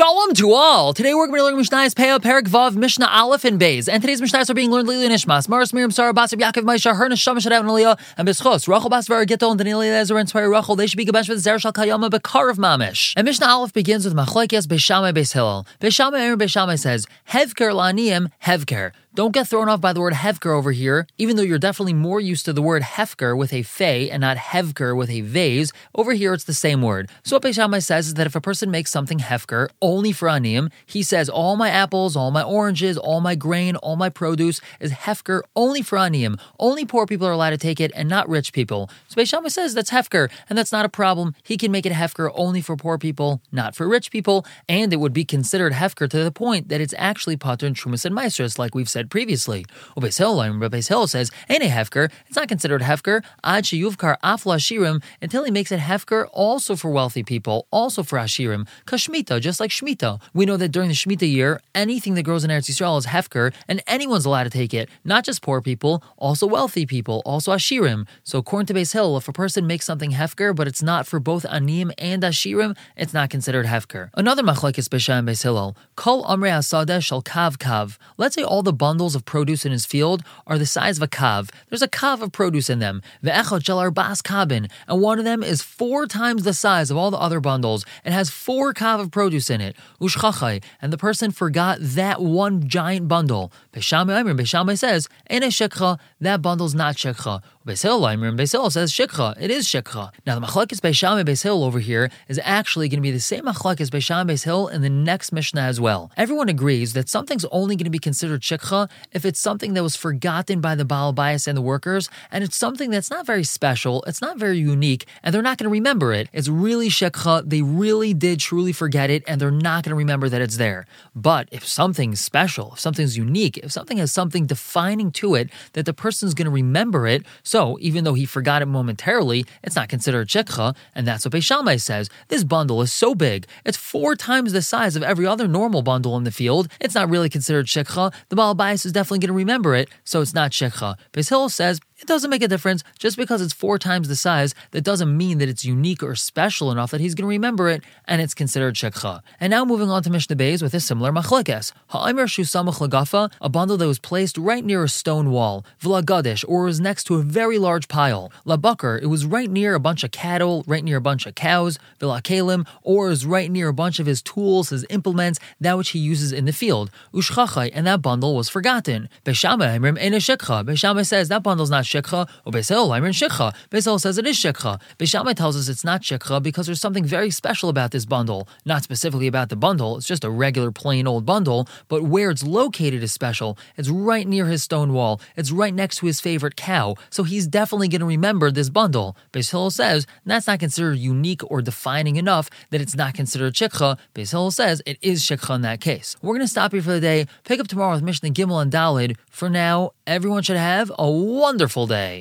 Shalom to all! Today we're going to be learning Mishnah's Peah, Perik Vav, Mishnah Aleph, and Bays. And today's Mishnahs are being learned Lili Nishmas, Maris Miriam Sarah Basar Yaakov Maisha, Herna Shama Shadav Nalia, and Bischos, Rachel Bas Gittel, and Daniel Eliezer, and Tzvari Rachel. They should be Gabesh with Zer Shal Kayama, Bekar of Mamish. And Mishnah Aleph begins with Machlekes Beishamai Beis Hillel. Beishamai Aaron Beishamai says, Hevker Laniim, Hevker. Don't get thrown off by the word hefker over here, even though you're definitely more used to the word hefker with a fe and not hevker with a vase. Over here, it's the same word. So what Beishamai says is that if a person makes something hefker only for aniyim, he says all my apples, all my oranges, all my grain, all my produce is hefker only for aniyim. Only poor people are allowed to take it and not rich people. So Beishamai says that's hefker, and that's not a problem. He can make it hefker only for poor people, not for rich people, and it would be considered hefker to the point that it's actually pater and trumas and meisters, like we've said previously. Beis Hillel, Hillel says, ain't a hefker. It's not considered hefker. Ad sheyuvkar afla shirim until he makes it hefker also for wealthy people, also for ashirim. Kashmita, just like shmita. We know that during the shmita year, anything that grows in Eretz Yisrael is hefker, and anyone's allowed to take it. Not just poor people, also wealthy people, also ashirim. So according to Beis Hillel, if a person makes something hefker, but it's not for both anim and ashirim, it's not considered hefker. Another machlekes Beisha and Beis Hillel. Kol amrei asadeh shal kav kav. Let's say all the bundles of produce in his field are the size of a kav. There's a kav of produce in them. Ve'echot shel arbas kabin, and one of them is four times the size of all the other bundles. It has four kav of produce in it. Ushchachai, and the person forgot that one giant bundle. Beshamai Beshamai says, Ene shekcha, that bundle's not shekcha. Beis Hillel, and Beis Hillel says shikha. It is shikha. Now the machlekes Beis Shammai Beis over here is actually going to be the same machlekes Beis Shammai Beis in the next Mishnah as well. Everyone agrees that something's only going to be considered shikha if it's something that was forgotten by the Baal bias and the workers, and it's something that's not very special, it's not very unique, and they're not going to remember it. It's really shikha. They really did truly forget it, and they're not going to remember that it's there. But if something's special, if something's unique, if something has something defining to it that the person's going to remember it, so even though he forgot it momentarily, it's not considered shikha, and that's what Beishamai says. This bundle is so big, it's four times the size of every other normal bundle in the field. It's not really considered shikha. The Baal bias is definitely going to remember it, so it's not shikha. Beis says it doesn't make a difference. Just because it's four times the size, that doesn't mean that it's unique or special enough that he's going to remember it, and it's considered shekha. And now moving on to Mishnah Beis with a similar machlekes. Ha'aimer shusamach lagafa, a bundle that was placed right near a stone wall. V'lagadish, or was next to a very large pile. Labakar, it was right near a bunch of cattle, right near a bunch of cows. V'lakalim, or is right near a bunch of his tools, his implements, that which he uses in the field. Ushchachai, and that bundle was forgotten. Beshama Imrim ene shekha. Beshama says that bundle's not shikha, or Beis Hillel, Imrin shikha. Beis Hillel says it is shikha. Beishamai tells us it's not shikha because there's something very special about this bundle. Not specifically about the bundle, it's just a regular plain old bundle, but where it's located is special. It's right near his stone wall. It's right next to his favorite cow, so he's definitely going to remember this bundle. Beis says that's not considered unique or defining enough that it's not considered shikha. Beis says it is shikha in that case. We're going to stop here for the day. Pick up tomorrow with Mishnah Gimel and Dalid. For now, everyone should have a wonderful day.